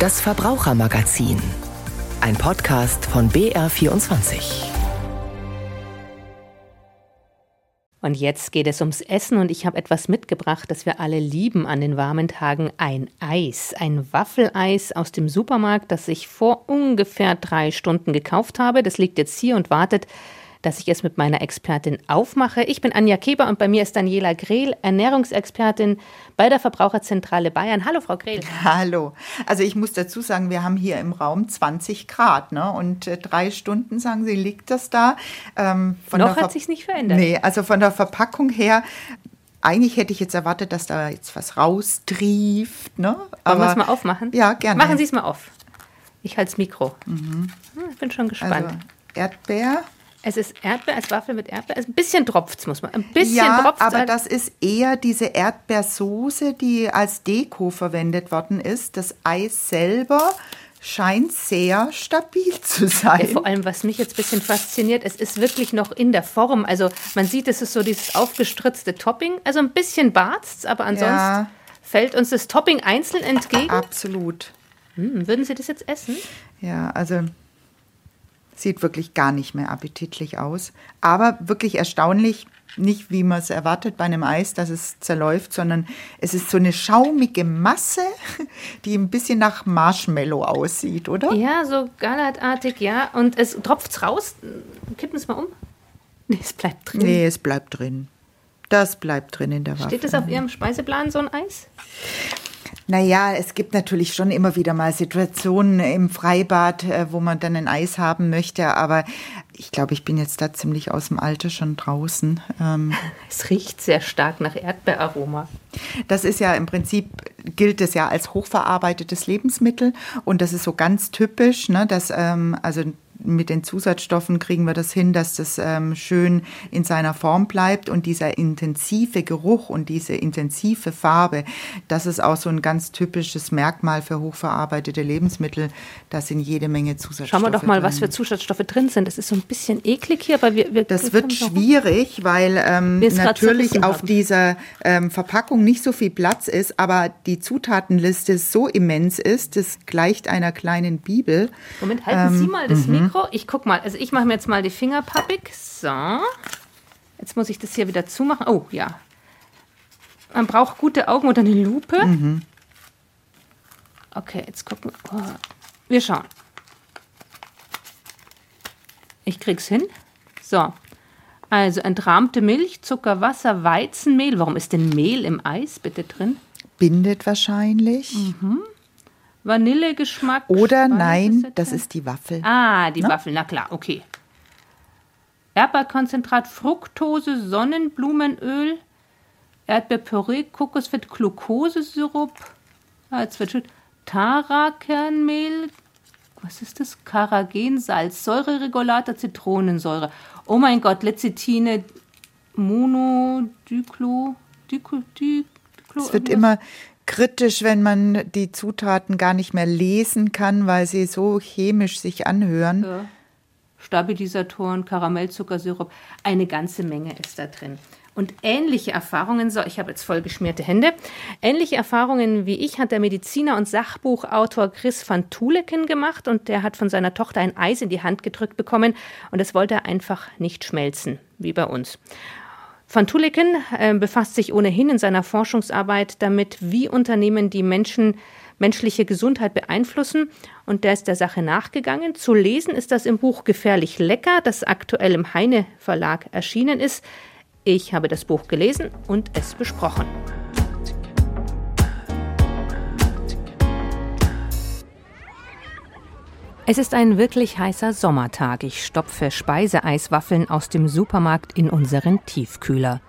Das Verbrauchermagazin. Ein Podcast von BR24. Und jetzt geht es ums Essen und ich habe etwas mitgebracht, das wir alle lieben an den warmen Tagen. Ein Eis, ein Waffeleis aus dem Supermarkt, das ich vor ungefähr drei Stunden gekauft habe. Das liegt jetzt hier und wartet dass ich es mit meiner Expertin aufmache. Ich bin Anja Keber und bei mir ist Daniela Grehl, Ernährungsexpertin bei der Verbraucherzentrale Bayern. Hallo, Frau Grehl. Hallo. Also ich muss dazu sagen, wir haben hier im Raum 20 Grad ne? und äh, drei Stunden, sagen Sie, liegt das da. Ähm, Noch hat sich nicht verändert. Nee, also von der Verpackung her eigentlich hätte ich jetzt erwartet, dass da jetzt was raustrieft. Ne? Aber, Wollen wir es mal aufmachen? Ja, gerne. Machen Sie es mal auf. Ich halte das Mikro. Mhm. Hm, ich bin schon gespannt. Also Erdbeer. Es ist Erdbeer als Waffel mit Erdbeer. Ein bisschen tropft muss man. Ein bisschen ja, tropft aber das ist eher diese Erdbeersoße, die als Deko verwendet worden ist. Das Eis selber scheint sehr stabil zu sein. Ja, vor allem, was mich jetzt ein bisschen fasziniert, es ist wirklich noch in der Form. Also man sieht, es ist so dieses aufgestritzte Topping. Also ein bisschen barzt aber ansonsten ja. fällt uns das Topping einzeln entgegen. Absolut. Hm, würden Sie das jetzt essen? Ja, also Sieht wirklich gar nicht mehr appetitlich aus. Aber wirklich erstaunlich, nicht wie man es erwartet bei einem Eis, dass es zerläuft, sondern es ist so eine schaumige Masse, die ein bisschen nach Marshmallow aussieht, oder? Ja, so galertartig, ja. Und es tropft raus. Kippen es mal um. Nee, es bleibt drin. Nee, es bleibt drin. Das bleibt drin in der Waffe. Steht es auf Ihrem Speiseplan, so ein Eis? Naja, es gibt natürlich schon immer wieder mal Situationen im Freibad, äh, wo man dann ein Eis haben möchte, aber ich glaube, ich bin jetzt da ziemlich aus dem Alter schon draußen. Ähm es riecht sehr stark nach Erdbeeraroma. Das ist ja im Prinzip, gilt es ja als hochverarbeitetes Lebensmittel und das ist so ganz typisch, ne, dass ähm, also mit den Zusatzstoffen kriegen wir das hin, dass das ähm, schön in seiner Form bleibt und dieser intensive Geruch und diese intensive Farbe, das ist auch so ein ganz typisches Merkmal für hochverarbeitete Lebensmittel. Da sind jede Menge Zusatzstoffe. Schauen wir doch mal, drin. was für Zusatzstoffe drin sind. Das ist so ein bisschen eklig hier, aber wir. wir das wird schwierig, weil ähm, natürlich auf haben. dieser ähm, Verpackung nicht so viel Platz ist, aber die Zutatenliste so immens ist, das gleicht einer kleinen Bibel. Moment, halten Sie ähm, mal das Mikro. Mikro. Ich guck mal, also ich mache mir jetzt mal die Finger pappig. So. Jetzt muss ich das hier wieder zumachen. Oh, ja. Man braucht gute Augen oder eine Lupe. Mhm. Okay, jetzt gucken. Oh. Wir schauen. Ich krieg's hin. So. Also entrahmte Milch, Zucker, Wasser, Weizenmehl. Warum ist denn Mehl im Eis bitte drin? Bindet wahrscheinlich. Mhm. Vanillegeschmack. Oder nein, das ist die Waffel. Ah, die ne? Waffel, na klar, okay. Erdbeerkonzentrat, Fructose, Sonnenblumenöl, Erdbeerpüree, Kokosfett, Glukosesirup, ah, jetzt wird Tara-Kernmehl, was ist das? Karagensalz, Säureregulator, Zitronensäure. Oh mein Gott, Lecithine, Monodiclo, Diclo, Diclo, es wird immer kritisch, wenn man die Zutaten gar nicht mehr lesen kann, weil sie so chemisch sich anhören. Ja. Stabilisatoren, Karamellzuckersirup, eine ganze Menge ist da drin. Und ähnliche Erfahrungen, so, ich habe jetzt voll geschmierte Hände, ähnliche Erfahrungen wie ich hat der Mediziner und Sachbuchautor Chris van Tuleken gemacht und der hat von seiner Tochter ein Eis in die Hand gedrückt bekommen und das wollte er einfach nicht schmelzen, wie bei uns. Van Tulleken äh, befasst sich ohnehin in seiner Forschungsarbeit damit, wie Unternehmen die Menschen, menschliche Gesundheit beeinflussen. Und der ist der Sache nachgegangen. Zu lesen ist das im Buch Gefährlich Lecker, das aktuell im Heine Verlag erschienen ist. Ich habe das Buch gelesen und es besprochen. Es ist ein wirklich heißer Sommertag. Ich stopfe Speiseeiswaffeln aus dem Supermarkt in unseren Tiefkühler.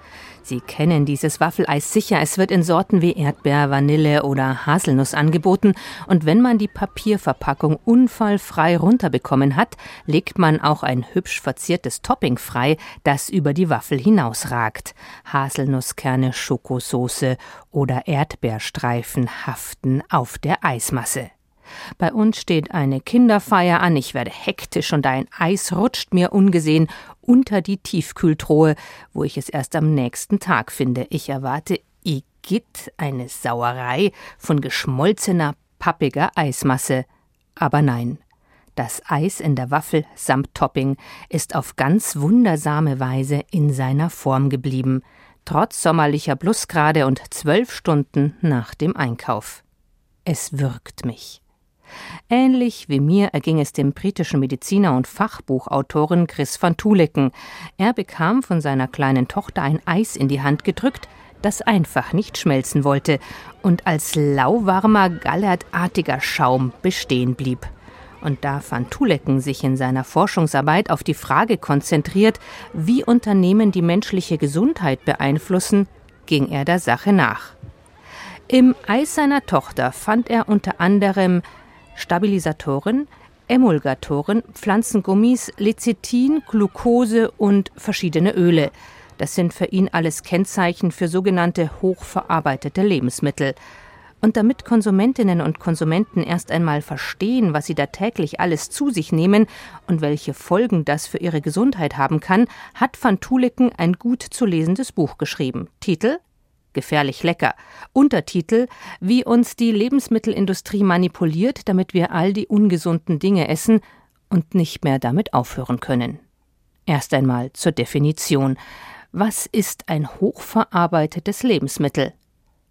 Sie kennen dieses Waffeleis sicher. Es wird in Sorten wie Erdbeer, Vanille oder Haselnuss angeboten. Und wenn man die Papierverpackung unfallfrei runterbekommen hat, legt man auch ein hübsch verziertes Topping frei, das über die Waffel hinausragt. Haselnusskerne, Schokosoße oder Erdbeerstreifen haften auf der Eismasse. Bei uns steht eine Kinderfeier an, ich werde hektisch und ein Eis rutscht mir ungesehen unter die Tiefkühltruhe, wo ich es erst am nächsten Tag finde. Ich erwarte Igitt, eine Sauerei von geschmolzener pappiger Eismasse. Aber nein, das Eis in der Waffel samt Topping ist auf ganz wundersame Weise in seiner Form geblieben, trotz sommerlicher Plusgrade und zwölf Stunden nach dem Einkauf. Es wirkt mich. Ähnlich wie mir erging es dem britischen Mediziner und Fachbuchautoren Chris van Tuleken. Er bekam von seiner kleinen Tochter ein Eis in die Hand gedrückt, das einfach nicht schmelzen wollte und als lauwarmer, gallertartiger Schaum bestehen blieb. Und da Van Tuleken sich in seiner Forschungsarbeit auf die Frage konzentriert, wie Unternehmen die menschliche Gesundheit beeinflussen, ging er der Sache nach. Im Eis seiner Tochter fand er unter anderem Stabilisatoren, Emulgatoren, Pflanzengummis, Lecithin, Glucose und verschiedene Öle. Das sind für ihn alles Kennzeichen für sogenannte hochverarbeitete Lebensmittel. Und damit Konsumentinnen und Konsumenten erst einmal verstehen, was sie da täglich alles zu sich nehmen und welche Folgen das für ihre Gesundheit haben kann, hat Van Tuleken ein gut zu lesendes Buch geschrieben. Titel Gefährlich lecker. Untertitel Wie uns die Lebensmittelindustrie manipuliert, damit wir all die ungesunden Dinge essen und nicht mehr damit aufhören können. Erst einmal zur Definition. Was ist ein hochverarbeitetes Lebensmittel?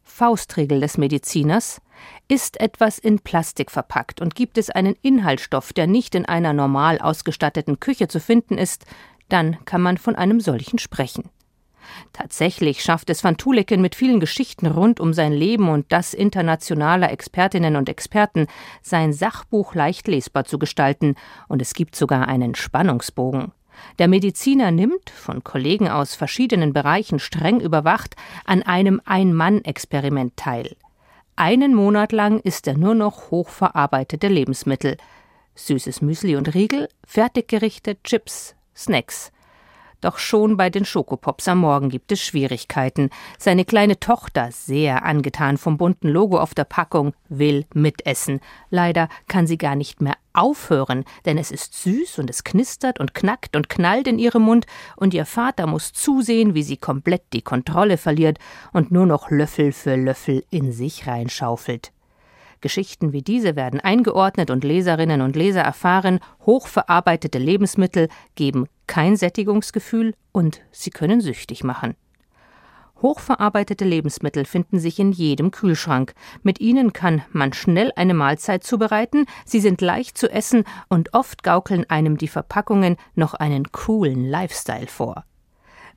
Faustregel des Mediziners ist etwas in Plastik verpackt und gibt es einen Inhaltsstoff, der nicht in einer normal ausgestatteten Küche zu finden ist, dann kann man von einem solchen sprechen. Tatsächlich schafft es Van Tuleken mit vielen Geschichten rund um sein Leben und das internationaler Expertinnen und Experten, sein Sachbuch leicht lesbar zu gestalten, und es gibt sogar einen Spannungsbogen. Der Mediziner nimmt, von Kollegen aus verschiedenen Bereichen streng überwacht, an einem Ein-Mann-Experiment teil. Einen Monat lang isst er nur noch hochverarbeitete Lebensmittel. Süßes Müsli und Riegel, Fertiggerichte, Chips, Snacks. Doch schon bei den Schokopops am Morgen gibt es Schwierigkeiten. Seine kleine Tochter, sehr angetan vom bunten Logo auf der Packung, will mitessen. Leider kann sie gar nicht mehr aufhören, denn es ist süß und es knistert und knackt und knallt in ihrem Mund, und ihr Vater muss zusehen, wie sie komplett die Kontrolle verliert und nur noch Löffel für Löffel in sich reinschaufelt. Geschichten wie diese werden eingeordnet und Leserinnen und Leser erfahren, hochverarbeitete Lebensmittel geben kein Sättigungsgefühl und sie können süchtig machen. Hochverarbeitete Lebensmittel finden sich in jedem Kühlschrank. Mit ihnen kann man schnell eine Mahlzeit zubereiten, sie sind leicht zu essen und oft gaukeln einem die Verpackungen noch einen coolen Lifestyle vor.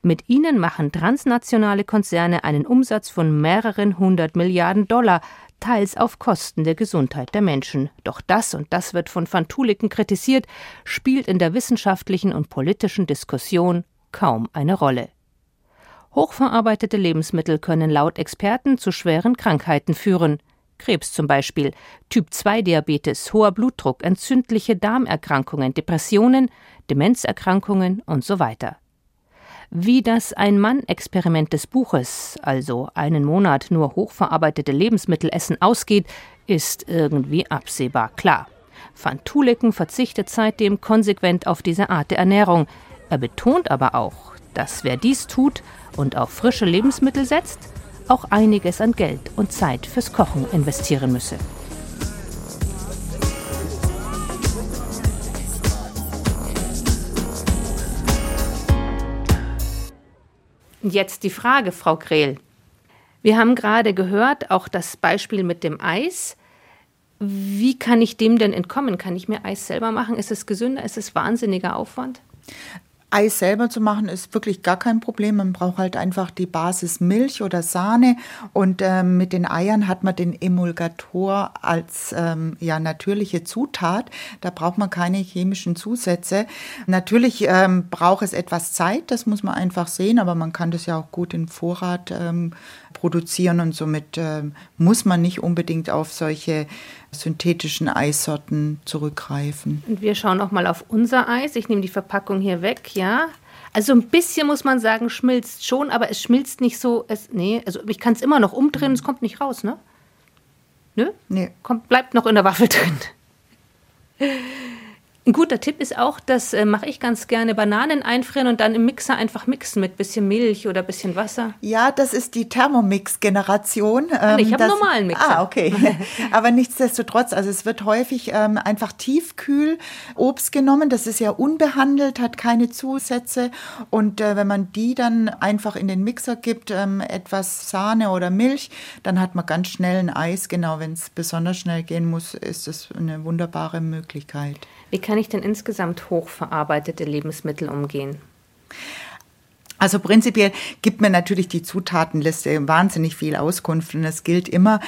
Mit ihnen machen transnationale Konzerne einen Umsatz von mehreren hundert Milliarden Dollar, teils auf Kosten der Gesundheit der Menschen. Doch das, und das wird von Van Tuliken kritisiert, spielt in der wissenschaftlichen und politischen Diskussion kaum eine Rolle. Hochverarbeitete Lebensmittel können laut Experten zu schweren Krankheiten führen. Krebs zum Beispiel, Typ-2-Diabetes, hoher Blutdruck, entzündliche Darmerkrankungen, Depressionen, Demenzerkrankungen und so weiter. Wie das Ein-Mann-Experiment des Buches, also einen Monat nur hochverarbeitete Lebensmittel essen, ausgeht, ist irgendwie absehbar klar. Van Tuleken verzichtet seitdem konsequent auf diese Art der Ernährung. Er betont aber auch, dass wer dies tut und auf frische Lebensmittel setzt, auch einiges an Geld und Zeit fürs Kochen investieren müsse. Jetzt die Frage, Frau Krehl. Wir haben gerade gehört, auch das Beispiel mit dem Eis. Wie kann ich dem denn entkommen? Kann ich mir Eis selber machen? Ist es gesünder? Ist es wahnsinniger Aufwand? Eis selber zu machen ist wirklich gar kein Problem. Man braucht halt einfach die Basis Milch oder Sahne und ähm, mit den Eiern hat man den Emulgator als ähm, ja natürliche Zutat. Da braucht man keine chemischen Zusätze. Natürlich ähm, braucht es etwas Zeit, das muss man einfach sehen, aber man kann das ja auch gut in Vorrat ähm, produzieren und somit äh, muss man nicht unbedingt auf solche synthetischen Eissorten zurückgreifen. Und wir schauen auch mal auf unser Eis. Ich nehme die Verpackung hier weg, ja. Also ein bisschen muss man sagen, schmilzt schon, aber es schmilzt nicht so. Es, nee, also ich kann es immer noch umdrehen, es kommt nicht raus, ne? Nö? Nee. Kommt, bleibt noch in der Waffel drin. Ein guter Tipp ist auch, das äh, mache ich ganz gerne, Bananen einfrieren und dann im Mixer einfach mixen mit bisschen Milch oder bisschen Wasser. Ja, das ist die Thermomix-Generation. Ähm, ich habe einen normalen Mixer. Ah, okay. Aber nichtsdestotrotz, also es wird häufig ähm, einfach tiefkühl Obst genommen. Das ist ja unbehandelt, hat keine Zusätze. Und äh, wenn man die dann einfach in den Mixer gibt, ähm, etwas Sahne oder Milch, dann hat man ganz schnell ein Eis. Genau, wenn es besonders schnell gehen muss, ist das eine wunderbare Möglichkeit. Wie kann ich denn insgesamt hochverarbeitete Lebensmittel umgehen? Also prinzipiell gibt mir natürlich die Zutatenliste wahnsinnig viel Auskunft und es gilt immer,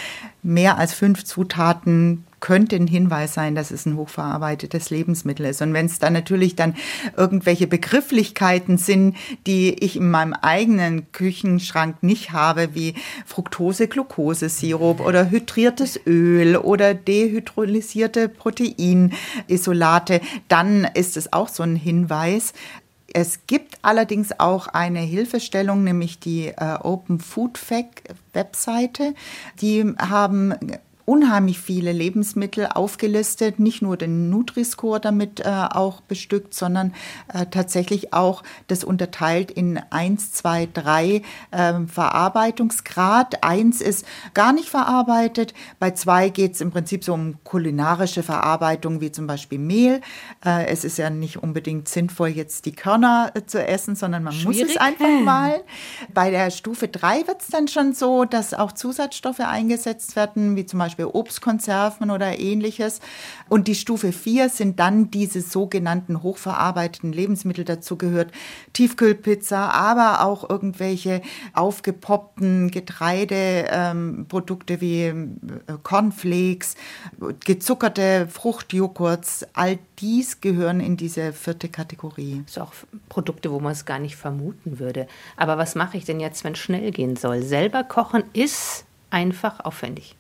mehr als fünf Zutaten könnte ein Hinweis sein, dass es ein hochverarbeitetes Lebensmittel ist. Und wenn es dann natürlich dann irgendwelche Begrifflichkeiten sind, die ich in meinem eigenen Küchenschrank nicht habe, wie Fructose-Glucose-Sirup oder hydriertes Öl oder dehydrolysierte Proteinisolate, dann ist es auch so ein Hinweis. Es gibt allerdings auch eine Hilfestellung, nämlich die äh, Open Food Fact Webseite. Die haben unheimlich viele Lebensmittel aufgelistet, nicht nur den Nutri-Score damit äh, auch bestückt, sondern äh, tatsächlich auch das unterteilt in 1, 2, 3 äh, Verarbeitungsgrad. Eins ist gar nicht verarbeitet, bei zwei geht es im Prinzip so um kulinarische Verarbeitung, wie zum Beispiel Mehl. Äh, es ist ja nicht unbedingt sinnvoll, jetzt die Körner äh, zu essen, sondern man Schwierig. muss es einfach mal. Bei der Stufe 3 wird es dann schon so, dass auch Zusatzstoffe eingesetzt werden, wie zum Beispiel Beispiel Obstkonserven oder ähnliches. Und die Stufe 4 sind dann diese sogenannten hochverarbeiteten Lebensmittel. Dazu gehört Tiefkühlpizza, aber auch irgendwelche aufgepoppten Getreideprodukte ähm, wie äh, Cornflakes, gezuckerte Fruchtjoghurts. All dies gehören in diese vierte Kategorie. So auch Produkte, wo man es gar nicht vermuten würde. Aber was mache ich denn jetzt, wenn es schnell gehen soll? Selber kochen ist einfach aufwendig.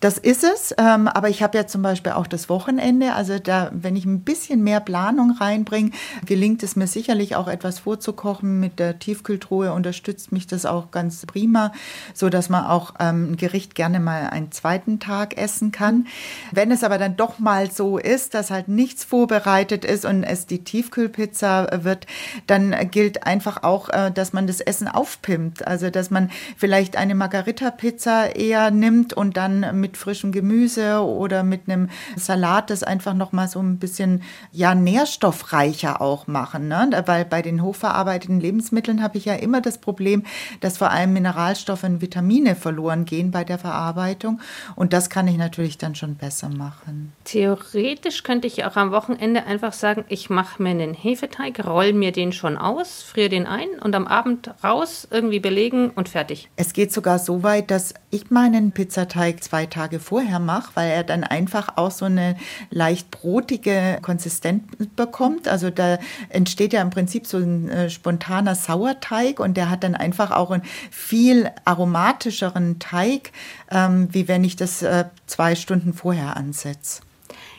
Das ist es, ähm, aber ich habe ja zum Beispiel auch das Wochenende. Also da, wenn ich ein bisschen mehr Planung reinbringe, gelingt es mir sicherlich auch etwas vorzukochen. Mit der Tiefkühltruhe unterstützt mich das auch ganz prima, so dass man auch ähm, ein Gericht gerne mal einen zweiten Tag essen kann. Wenn es aber dann doch mal so ist, dass halt nichts vorbereitet ist und es die Tiefkühlpizza wird, dann gilt einfach auch, äh, dass man das Essen aufpimmt. Also dass man vielleicht eine Margarita-Pizza eher nimmt und dann mit frischem Gemüse oder mit einem Salat das einfach noch mal so ein bisschen ja nährstoffreicher auch machen, ne? Weil bei den hochverarbeiteten Lebensmitteln habe ich ja immer das Problem, dass vor allem Mineralstoffe und Vitamine verloren gehen bei der Verarbeitung und das kann ich natürlich dann schon besser machen. Theoretisch könnte ich auch am Wochenende einfach sagen, ich mache mir einen Hefeteig, roll mir den schon aus, friere den ein und am Abend raus irgendwie belegen und fertig. Es geht sogar so weit, dass ich meinen Pizzateig zwei Tage vorher mache, weil er dann einfach auch so eine leicht brotige Konsistenz bekommt. Also da entsteht ja im Prinzip so ein äh, spontaner Sauerteig und der hat dann einfach auch einen viel aromatischeren Teig, ähm, wie wenn ich das äh, zwei Stunden vorher ansetze.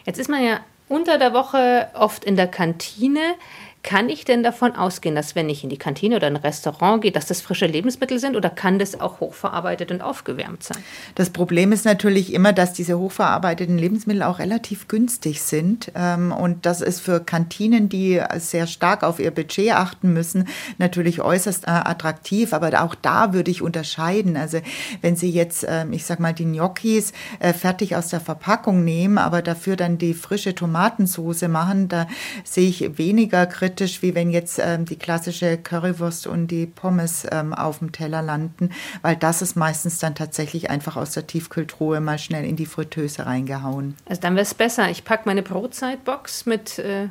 Jetzt ist man ja unter der Woche oft in der Kantine. Kann ich denn davon ausgehen, dass wenn ich in die Kantine oder ein Restaurant gehe, dass das frische Lebensmittel sind oder kann das auch hochverarbeitet und aufgewärmt sein? Das Problem ist natürlich immer, dass diese hochverarbeiteten Lebensmittel auch relativ günstig sind. Ähm, und das ist für Kantinen, die sehr stark auf ihr Budget achten müssen, natürlich äußerst äh, attraktiv. Aber auch da würde ich unterscheiden. Also wenn Sie jetzt, ähm, ich sag mal, die Gnocchis äh, fertig aus der Verpackung nehmen, aber dafür dann die frische Tomatensoße machen, da sehe ich weniger kritisch kritisch, wie wenn jetzt ähm, die klassische Currywurst und die Pommes ähm, auf dem Teller landen, weil das ist meistens dann tatsächlich einfach aus der Tiefkühltruhe mal schnell in die Fritteuse reingehauen. Also dann wäre es besser. Ich packe meine Brotzeitbox mit äh,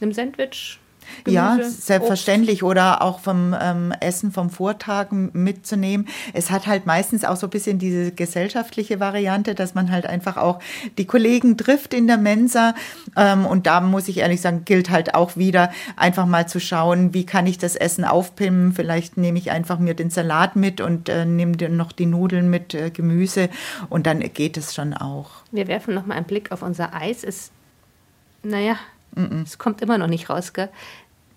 einem Sandwich Gemüse, ja, selbstverständlich. Obst. Oder auch vom ähm, Essen vom Vortag mitzunehmen. Es hat halt meistens auch so ein bisschen diese gesellschaftliche Variante, dass man halt einfach auch die Kollegen trifft in der Mensa. Ähm, und da muss ich ehrlich sagen, gilt halt auch wieder, einfach mal zu schauen, wie kann ich das Essen aufpimmen. Vielleicht nehme ich einfach mir den Salat mit und äh, nehme dann noch die Nudeln mit äh, Gemüse. Und dann geht es schon auch. Wir werfen noch mal einen Blick auf unser Eis. Es, naja, es kommt immer noch nicht raus, gell?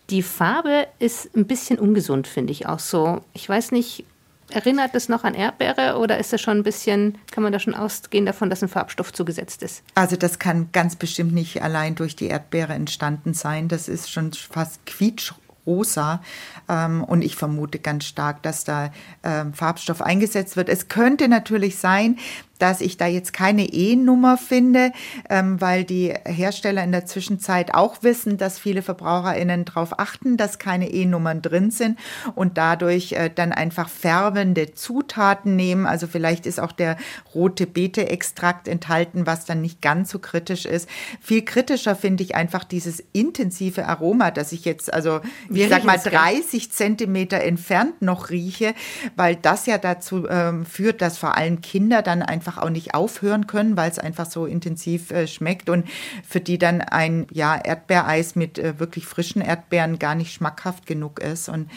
Die Farbe ist ein bisschen ungesund, finde ich auch so. Ich weiß nicht, Erinnert es noch an Erdbeere oder ist das schon ein bisschen, kann man da schon ausgehen davon, dass ein Farbstoff zugesetzt ist? Also das kann ganz bestimmt nicht allein durch die Erdbeere entstanden sein. Das ist schon fast quietschrosa. Ähm, und ich vermute ganz stark, dass da ähm, Farbstoff eingesetzt wird. Es könnte natürlich sein, dass ich da jetzt keine E-Nummer finde, ähm, weil die Hersteller in der Zwischenzeit auch wissen, dass viele VerbraucherInnen darauf achten, dass keine E-Nummern drin sind und dadurch äh, dann einfach färbende Zutaten nehmen. Also vielleicht ist auch der rote Beete-Extrakt enthalten, was dann nicht ganz so kritisch ist. Viel kritischer finde ich einfach dieses intensive Aroma, das ich jetzt, also Wie ich sag mal 30 Zentimeter entfernt noch rieche, weil das ja dazu ähm, führt, dass vor allem Kinder dann einfach einfach auch nicht aufhören können, weil es einfach so intensiv äh, schmeckt und für die dann ein ja, Erdbeereis mit äh, wirklich frischen Erdbeeren gar nicht schmackhaft genug ist. Und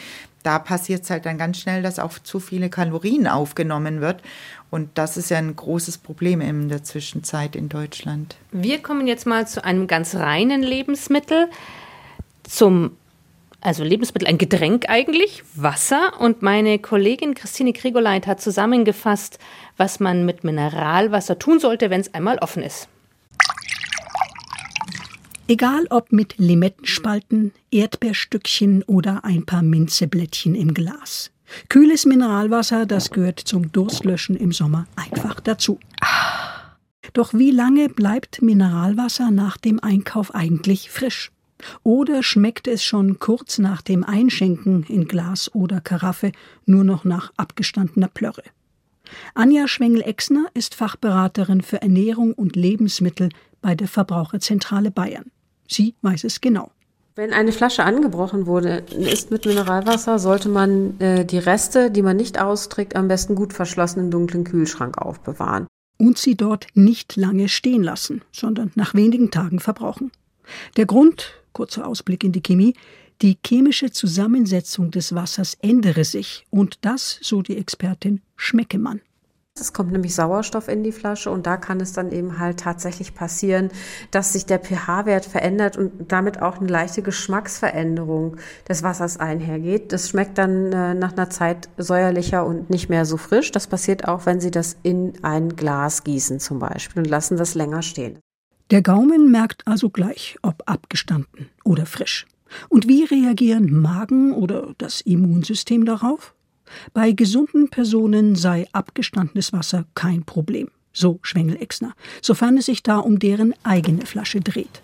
da passiert es halt dann ganz schnell, dass auch zu viele Kalorien aufgenommen wird. Und das ist ja ein großes Problem in der Zwischenzeit in Deutschland. Wir kommen jetzt mal zu einem ganz reinen Lebensmittel, zum also Lebensmittel, ein Getränk eigentlich, Wasser. Und meine Kollegin Christine Krigoleit hat zusammengefasst, was man mit Mineralwasser tun sollte, wenn es einmal offen ist. Egal ob mit Limettenspalten, Erdbeerstückchen oder ein paar Minzeblättchen im Glas. Kühles Mineralwasser, das gehört zum Durstlöschen im Sommer einfach dazu. Doch wie lange bleibt Mineralwasser nach dem Einkauf eigentlich frisch? Oder schmeckt es schon kurz nach dem Einschenken in Glas oder Karaffe nur noch nach abgestandener Plörre? Anja Schwengel-Exner ist Fachberaterin für Ernährung und Lebensmittel bei der Verbraucherzentrale Bayern. Sie weiß es genau. Wenn eine Flasche angebrochen wurde, ist mit Mineralwasser, sollte man äh, die Reste, die man nicht austrägt, am besten gut verschlossen im dunklen Kühlschrank aufbewahren. Und sie dort nicht lange stehen lassen, sondern nach wenigen Tagen verbrauchen. Der Grund, kurzer Ausblick in die Chemie, die chemische Zusammensetzung des Wassers ändere sich und das, so die Expertin, schmecke man. Es kommt nämlich Sauerstoff in die Flasche und da kann es dann eben halt tatsächlich passieren, dass sich der pH-Wert verändert und damit auch eine leichte Geschmacksveränderung des Wassers einhergeht. Das schmeckt dann äh, nach einer Zeit säuerlicher und nicht mehr so frisch. Das passiert auch, wenn Sie das in ein Glas gießen zum Beispiel und lassen das länger stehen. Der Gaumen merkt also gleich, ob abgestanden oder frisch. Und wie reagieren Magen oder das Immunsystem darauf? Bei gesunden Personen sei abgestandenes Wasser kein Problem, so Schwengel-Exner, sofern es sich da um deren eigene Flasche dreht.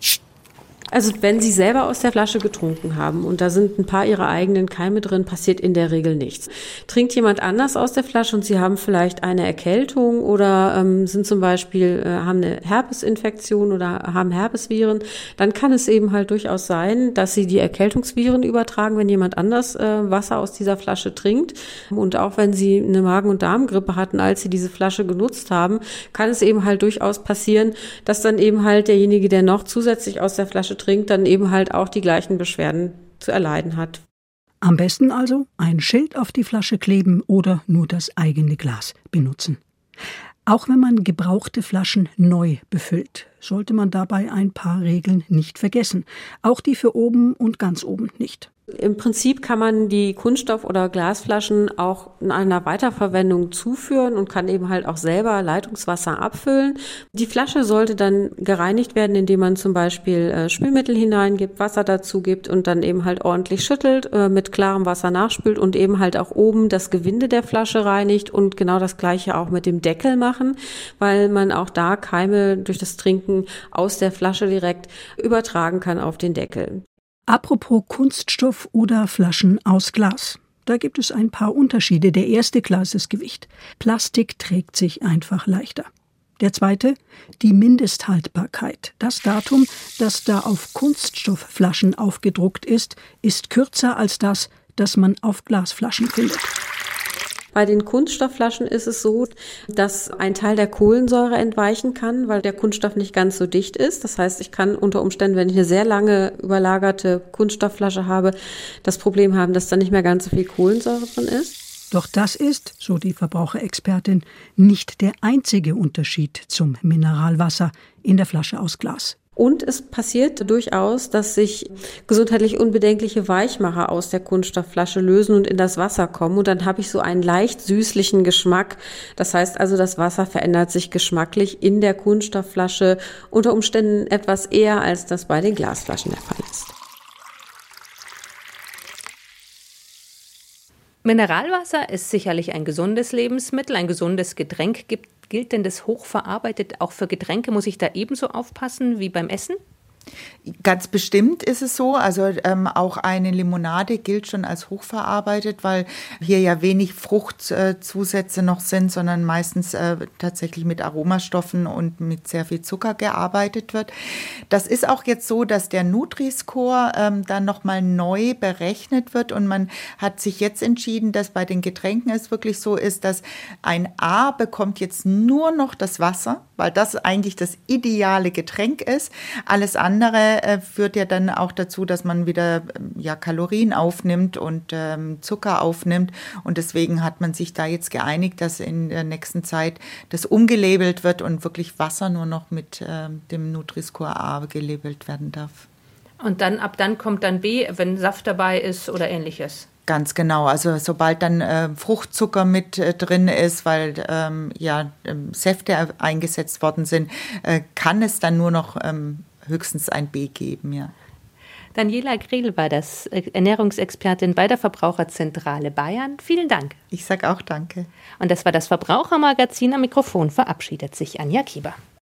Also wenn Sie selber aus der Flasche getrunken haben und da sind ein paar Ihrer eigenen Keime drin, passiert in der Regel nichts. Trinkt jemand anders aus der Flasche und Sie haben vielleicht eine Erkältung oder ähm, sind zum Beispiel, äh, haben eine Herpesinfektion oder haben Herpesviren, dann kann es eben halt durchaus sein, dass Sie die Erkältungsviren übertragen, wenn jemand anders äh, Wasser aus dieser Flasche trinkt. Und auch wenn Sie eine Magen- und Darmgrippe hatten, als Sie diese Flasche genutzt haben, kann es eben halt durchaus passieren, dass dann eben halt derjenige, der noch zusätzlich aus der Flasche trinkt, dann eben halt auch die gleichen Beschwerden zu erleiden hat. Am besten also ein Schild auf die Flasche kleben oder nur das eigene Glas benutzen. Auch wenn man gebrauchte Flaschen neu befüllt, sollte man dabei ein paar Regeln nicht vergessen. Auch die für oben und ganz oben nicht. Im Prinzip kann man die Kunststoff- oder Glasflaschen auch in einer Weiterverwendung zuführen und kann eben halt auch selber Leitungswasser abfüllen. Die Flasche sollte dann gereinigt werden, indem man zum Beispiel äh, Spülmittel hineingibt, Wasser dazu gibt und dann eben halt ordentlich schüttelt, äh, mit klarem Wasser nachspült und eben halt auch oben das Gewinde der Flasche reinigt und genau das gleiche auch mit dem Deckel machen, weil man auch da Keime durch das Trinken aus der Flasche direkt übertragen kann auf den Deckel. Apropos Kunststoff oder Flaschen aus Glas. Da gibt es ein paar Unterschiede. Der erste klar ist Gewicht. Plastik trägt sich einfach leichter. Der zweite, die Mindesthaltbarkeit. Das Datum, das da auf Kunststoffflaschen aufgedruckt ist, ist kürzer als das, das man auf Glasflaschen findet. Bei den Kunststoffflaschen ist es so, dass ein Teil der Kohlensäure entweichen kann, weil der Kunststoff nicht ganz so dicht ist. Das heißt, ich kann unter Umständen, wenn ich eine sehr lange überlagerte Kunststoffflasche habe, das Problem haben, dass da nicht mehr ganz so viel Kohlensäure drin ist. Doch das ist, so die Verbraucherexpertin, nicht der einzige Unterschied zum Mineralwasser in der Flasche aus Glas. Und es passiert durchaus, dass sich gesundheitlich unbedenkliche Weichmacher aus der Kunststoffflasche lösen und in das Wasser kommen. Und dann habe ich so einen leicht süßlichen Geschmack. Das heißt also, das Wasser verändert sich geschmacklich in der Kunststoffflasche unter Umständen etwas eher, als das bei den Glasflaschen der Fall ist. Mineralwasser ist sicherlich ein gesundes Lebensmittel, ein gesundes Getränk. Gilt denn das hochverarbeitet auch für Getränke? Muss ich da ebenso aufpassen wie beim Essen? Ganz bestimmt ist es so. Also ähm, auch eine Limonade gilt schon als hochverarbeitet, weil hier ja wenig Fruchtzusätze äh, noch sind, sondern meistens äh, tatsächlich mit Aromastoffen und mit sehr viel Zucker gearbeitet wird. Das ist auch jetzt so, dass der Nutri-Score ähm, dann nochmal neu berechnet wird und man hat sich jetzt entschieden, dass bei den Getränken es wirklich so ist, dass ein A bekommt jetzt nur noch das Wasser, weil das eigentlich das ideale Getränk ist. Alles andere andere äh, führt ja dann auch dazu, dass man wieder ähm, ja, Kalorien aufnimmt und ähm, Zucker aufnimmt. Und deswegen hat man sich da jetzt geeinigt, dass in der nächsten Zeit das umgelabelt wird und wirklich Wasser nur noch mit ähm, dem Nutri-Score A gelabelt werden darf. Und dann ab dann kommt dann B, wenn Saft dabei ist oder ähnliches. Ganz genau. Also sobald dann äh, Fruchtzucker mit äh, drin ist, weil ähm, ja ähm, Säfte eingesetzt worden sind, äh, kann es dann nur noch ähm, höchstens ein B geben, ja. Daniela Grill war das äh, Ernährungsexpertin bei der Verbraucherzentrale Bayern. Vielen Dank. Ich sage auch danke. Und das war das Verbrauchermagazin. Am Mikrofon verabschiedet sich Anja Kieber.